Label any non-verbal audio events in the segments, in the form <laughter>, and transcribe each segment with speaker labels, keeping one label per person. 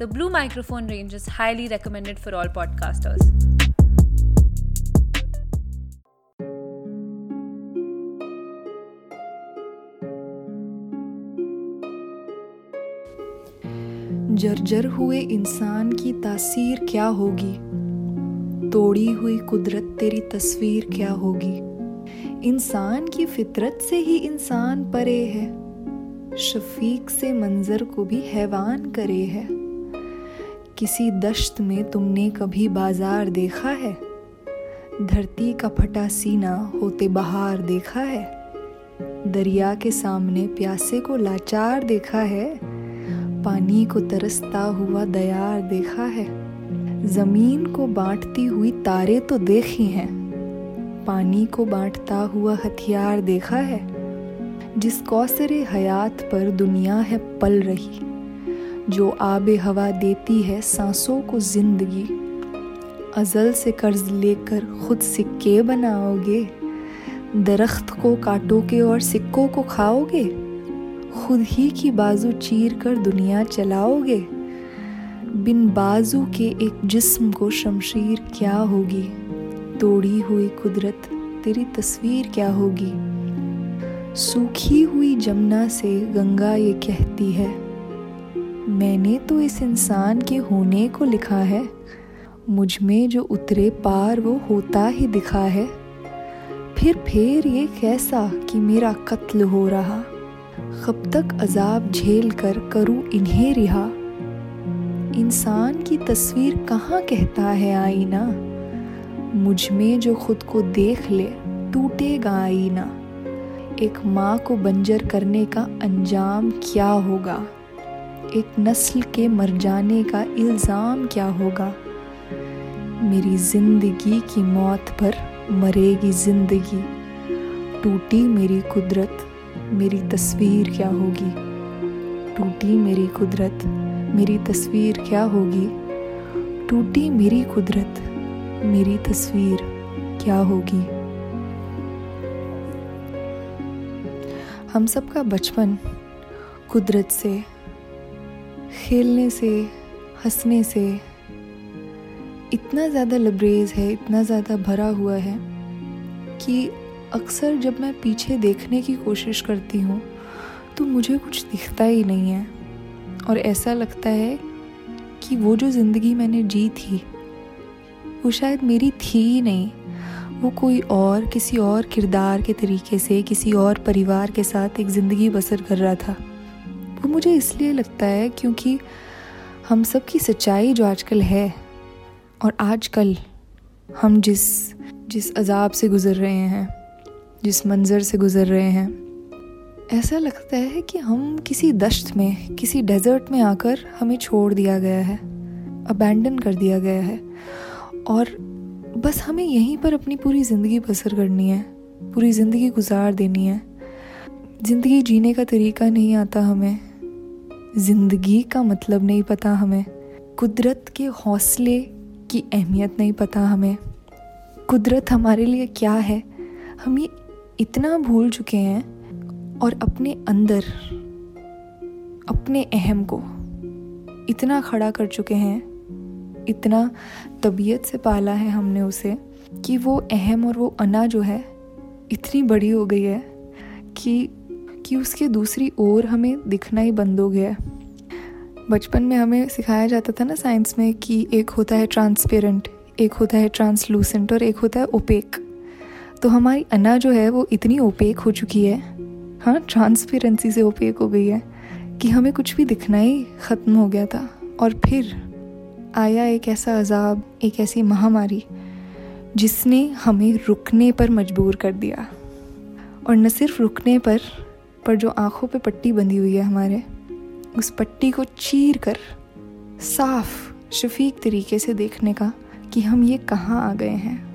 Speaker 1: The Blue microphone range is highly recommended for all podcasters.
Speaker 2: जर्जर हुए इंसान की तासीर क्या होगी? तोड़ी हुई कुदरत तेरी तस्वीर क्या होगी? इंसान की फितरत से ही इंसान परे है, शफीक से मंजर को भी हैवान करे है। किसी दश्त में तुमने कभी बाज़ार देखा है? धरती का फटा सीना होते बहार देखा है? दरिया के सामने प्यासे को लाचार देखा है? पानी को तरसता हुआ दयार देखा है? ज़मीन को बांटती हुई तारे तो देखी हैं। पानी को बांटता हुआ हथियार देखा है? जिस कौसरे हयात पर दुनिया है पल रही। जो आब हवा देती है सांसों को ज़िंदगी। अजल से कर्ज लेकर खुद सिक्के बनाओगे। दरख्त को काटोगे और सिक्कों को खाओगे। खुद ही की बाजू चीर कर दुनिया चलाओगे। बिन बाजू के एक जिस्म को शमशीर क्या होगी? तोड़ी हुई कुदरत तेरी तस्वीर क्या होगी? सूखी हुई जमुना से गंगा ये कहती है। मैंने तो इस इंसान के होने को लिखा है। मुझमें जो उतरे पार वो होता ही दिखा है। फिर फिर ये कैसा कि मेरा कत्ल हो रहा। कब तक अजाब झेल कर करूँ इन्हें रिहा। इंसान की तस्वीर कहाँ कहता है आईना? मुझमें जो खुद को देख ले, टूटेगा आईना। एक माँ को बंजर करने का अंजाम क्या होगा? एक नस्ल के मर जाने का इल्ज़ाम क्या होगा? मेरी ज़िंदगी की मौत पर मरेगी ज़िंदगी। टूटी मेरी कुदरत, मेरी तस्वीर क्या होगी? टूटी मेरी कुदरत, मेरी तस्वीर क्या होगी? टूटी मेरी कुदरत, मेरी तस्वीर क्या होगी? हम सबका बचपन कुदरत से खेलने से, हंसने से इतना ज़्यादा लबरेज है, इतना ज़्यादा भरा हुआ है कि अक्सर जब मैं पीछे देखने की कोशिश करती हूँ तो मुझे कुछ दिखता ही नहीं है। और ऐसा लगता है कि वो जो ज़िंदगी मैंने जी थी, वो शायद मेरी थी ही नहीं। वो कोई और, किसी और किरदार के तरीके से, किसी और परिवार के साथ एक ज़िंदगी बसर कर रहा था। मुझे इसलिए लगता है क्योंकि हम सब की सच्चाई जो आजकल है और आजकल हम जिस जिस अजाब से गुज़र रहे हैं, जिस मंज़र से गुज़र रहे हैं, ऐसा लगता है कि हम किसी दश्त में, किसी डेजर्ट में आकर हमें छोड़ दिया गया है अबैंडन कर दिया गया है और बस हमें यहीं पर अपनी पूरी ज़िंदगी बसर करनी है, पूरी ज़िंदगी गुजार देनी है। ज़िंदगी जीने का तरीका नहीं आता हमें। ज़िंदगी का मतलब नहीं पता हमें। कुदरत के हौसले की अहमियत नहीं पता हमें। कुदरत हमारे लिए क्या है? हम ये इतना भूल चुके हैं और अपने अंदर, अपने अहम को इतना खड़ा कर चुके हैं। इतना तबीयत से पाला है हमने उसे कि वो अहम और वो अना जो है, इतनी बड़ी हो गई है कि कि उसके दूसरी ओर हमें दिखना ही बंद हो गया बचपन में हमें सिखाया जाता था ना साइंस में कि एक होता है ट्रांसपेरेंट, एक होता है ट्रांसलूसेंट और एक होता है ओपेक। तो हमारी अना जो है वो इतनी ओपेक हो चुकी है हाँ ट्रांसपेरेंसी से ओपेक हो गई है, कि हमें कुछ भी दिखना ही ख़त्म हो गया था। और फिर आया एक ऐसा अजाब, एक ऐसी महामारी, जिसने हमें रुकने पर मजबूर कर दिया। और न सिर्फ़ रुकने पर पर जो आँखों पे पट्टी बंधी हुई है हमारे, उस पट्टी को चीर कर साफ़, शफीक तरीके से देखने का कि हम ये कहाँ आ गए हैं।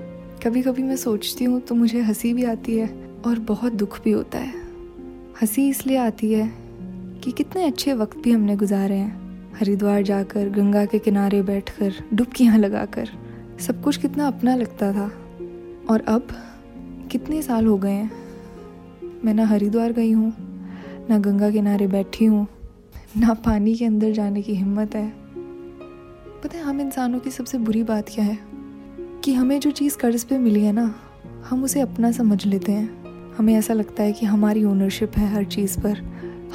Speaker 2: कभी कभी मैं सोचती हूँ तो मुझे हँसी भी आती है और बहुत दुख भी होता है। हँसी इसलिए आती है कि कितने अच्छे वक्त भी हमने गुजारे हैं। हरिद्वार जाकर, गंगा के किनारे बैठकर, डुबकियाँ लगाकर, सब कुछ कितना अपना लगता था। और अब कितने साल हो गए हैं। मैं ना हरिद्वार गई हूँ, ना गंगा किनारे बैठी हूँ, ना पानी के अंदर जाने की हिम्मत है। पता है, हम इंसानों की सबसे बुरी बात क्या है? कि हमें जो चीज़ कर्ज पे मिली है ना, हम उसे अपना समझ लेते हैं। हमें ऐसा लगता है कि हमारी ओनरशिप है हर चीज़ पर।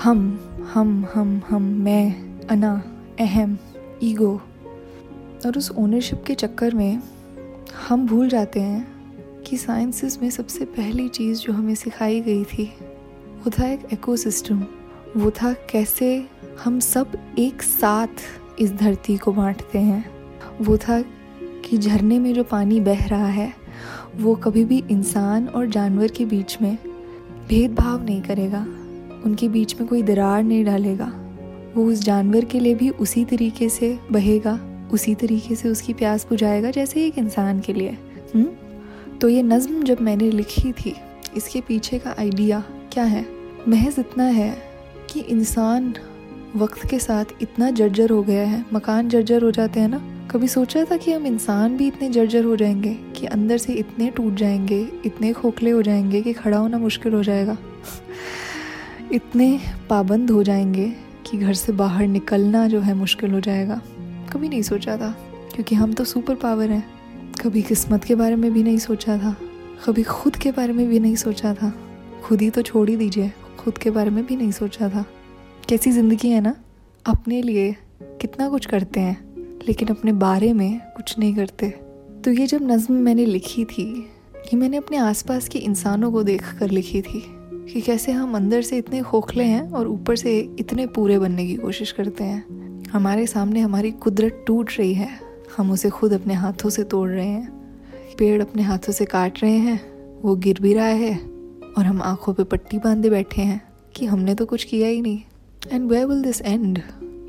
Speaker 2: हम हम हम हम, मैं, अना, अहम ईगो और उस ओनरशिप के चक्कर में हम भूल जाते हैं कि साइंसिस में सबसे पहली चीज़ जो हमें सिखाई गई थी, वो था एक इकोसिस्टम वो था कैसे हम सब एक साथ इस धरती को बांटते हैं। वो था कि झरने में जो पानी बह रहा है, वो कभी भी इंसान और जानवर के बीच में भेदभाव नहीं करेगा। उनके बीच में कोई दरार नहीं डालेगा। वो उस जानवर के लिए भी उसी तरीके से बहेगा, उसी तरीके से उसकी प्यास बुझाएगा जैसे एक इंसान के लिए। हुँ? तो ये नज़म जब मैंने लिखी थी, इसके पीछे का आइडिया क्या है? महज इतना है कि इंसान वक्त के साथ इतना जर्जर हो गया है, मकान जर्जर हो जाते हैं ना? कभी सोचा था कि हम इंसान भी इतने जर्जर हो जाएँगे, कि अंदर से इतने टूट जाएँगे, इतने खोखले हो जाएँगे कि खड़ा होना मुश्किल हो जाएगा? <laughs> इतने पाबंद हो जाएँगे कि घर से बाहर निकलना जो है मुश्किल हो जाएगा। कभी नहीं सोचा था, क्योंकि हम तो सुपर पावर हैं। कभी किस्मत के बारे में भी नहीं सोचा था, कभी खुद के बारे में भी नहीं सोचा था। खुद ही तो छोड़ ही दीजिए, खुद के बारे में भी नहीं सोचा था। कैसी ज़िंदगी है ना? अपने लिए कितना कुछ करते हैं, लेकिन अपने बारे में कुछ नहीं करते। तो ये जब नज़म मैंने लिखी थी ये मैंने अपने आसपास के इंसानों को देख कर लिखी थी कि कैसे हम अंदर से इतने खोखले हैं और ऊपर से इतने पूरे बनने की कोशिश करते हैं, हमारे सामने हमारी कुदरत टूट रही है। हम उसे खुद अपने हाथों से तोड़ रहे हैं। पेड़ अपने हाथों से काट रहे हैं। वो गिर भी रहा है और हम आँखों पे पट्टी बांधे बैठे हैं कि हमने तो कुछ किया ही नहीं। And where will this end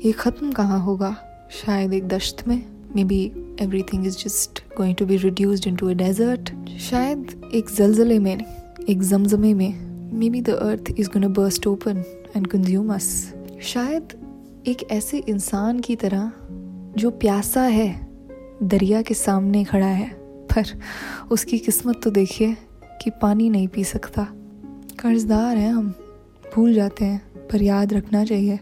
Speaker 2: ये ख़त्म कहाँ होगा? शायद एक दश्त में। Maybe everything is just going to be reduced into a desert शायद एक जलजले में, एक जमजमे में। Maybe the earth is gonna burst open and consume us शायद एक ऐसे इंसान की तरह जो प्यासा है दरिया के सामने खड़ा है, पर उसकी किस्मत तो देखिए कि पानी नहीं पी सकता। कर्जदार हैं हम, भूल जाते हैं, पर याद रखना चाहिए।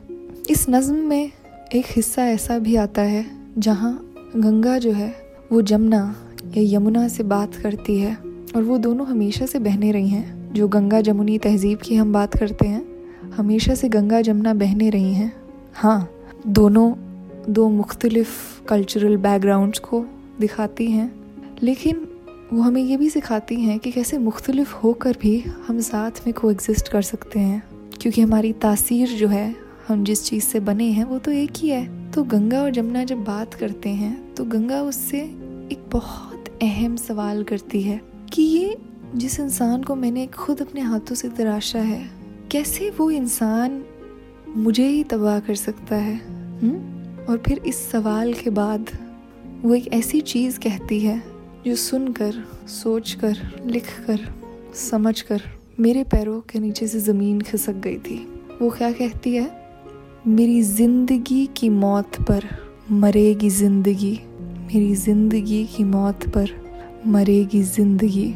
Speaker 2: इस नज़म में एक हिस्सा ऐसा भी आता है, जहाँ गंगा जो है, वो जमुना या यमुना से बात करती है, और वो दोनों हमेशा से बहने रही हैं। जो गंगा जमुनी तहजीब की हम बात करते हैं, हमेशा से गंगा जमुना बहने रही हैं। हाँ दोनों दो मुख्तलिफ़ कल्चरल बैकग्राउंड्स को दिखाती हैं। लेकिन वो हमें ये भी सिखाती हैं कि कैसे मुख्तलिफ़ होकर भी हम साथ में को एग्जिस्ट कर सकते हैं। क्योंकि हमारी तासीर जो है, हम जिस चीज़ से बने हैं, वो तो एक ही है। तो गंगा और जमुना जब बात करते हैं तो गंगा उससे एक बहुत अहम सवाल करती है कि ये जिस इंसान को मैंने खुद अपने हाथों से तराशा है, कैसे वो इंसान मुझे ही तबाह कर सकता है? हुँ? और फिर इस सवाल के बाद वो एक ऐसी चीज़ कहती है जो सुनकर, सोचकर, लिखकर, समझकर मेरे पैरों के नीचे से ज़मीन खिसक गई थी। वो क्या कहती है? मेरी ज़िंदगी की मौत पर मरेगी ज़िंदगी, मेरी ज़िंदगी की मौत पर मरेगी ज़िंदगी।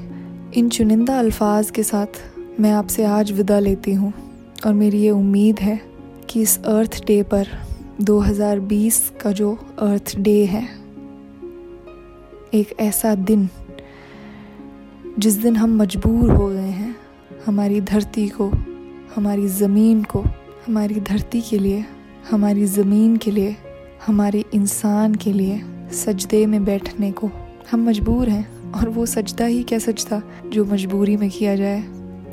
Speaker 2: इन चुनिंदा अल्फाज के साथ मैं आपसे आज विदा लेती हूँ और मेरी ये उम्मीद है कि इस अर्थ डे पर 2020 का जो अर्थ डे है, एक ऐसा दिन जिस दिन हम मजबूर हो गए हैं हमारी धरती को, हमारी ज़मीन को, हमारी धरती के लिए, हमारी ज़मीन के लिए, हमारे इंसान के लिए सजदे में बैठने को। हम मजबूर हैं और वो सजदा ही क्या सजदा? जो मजबूरी में किया जाए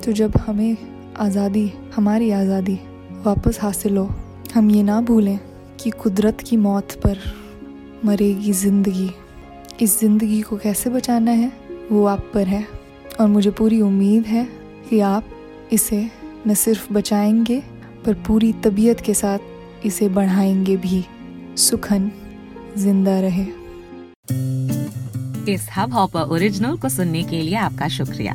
Speaker 2: तो जब हमें आज़ादी, हमारी आज़ादी वापस हासिल हो, हम ये ना भूलें कि कुदरत की मौत पर मरेगी ज़िंदगी। इस ज़िंदगी को कैसे बचाना है? वो आप पर है। और मुझे पूरी उम्मीद है कि आप इसे न सिर्फ़ बचाएँगे, पर पूरी तबीयत के साथ इसे बढ़ाएँगे भी। सुखन, ज़िंदा रहे।
Speaker 3: इस हब हॉपर ओरिजिनल को सुनने के लिए आपका शुक्रिया।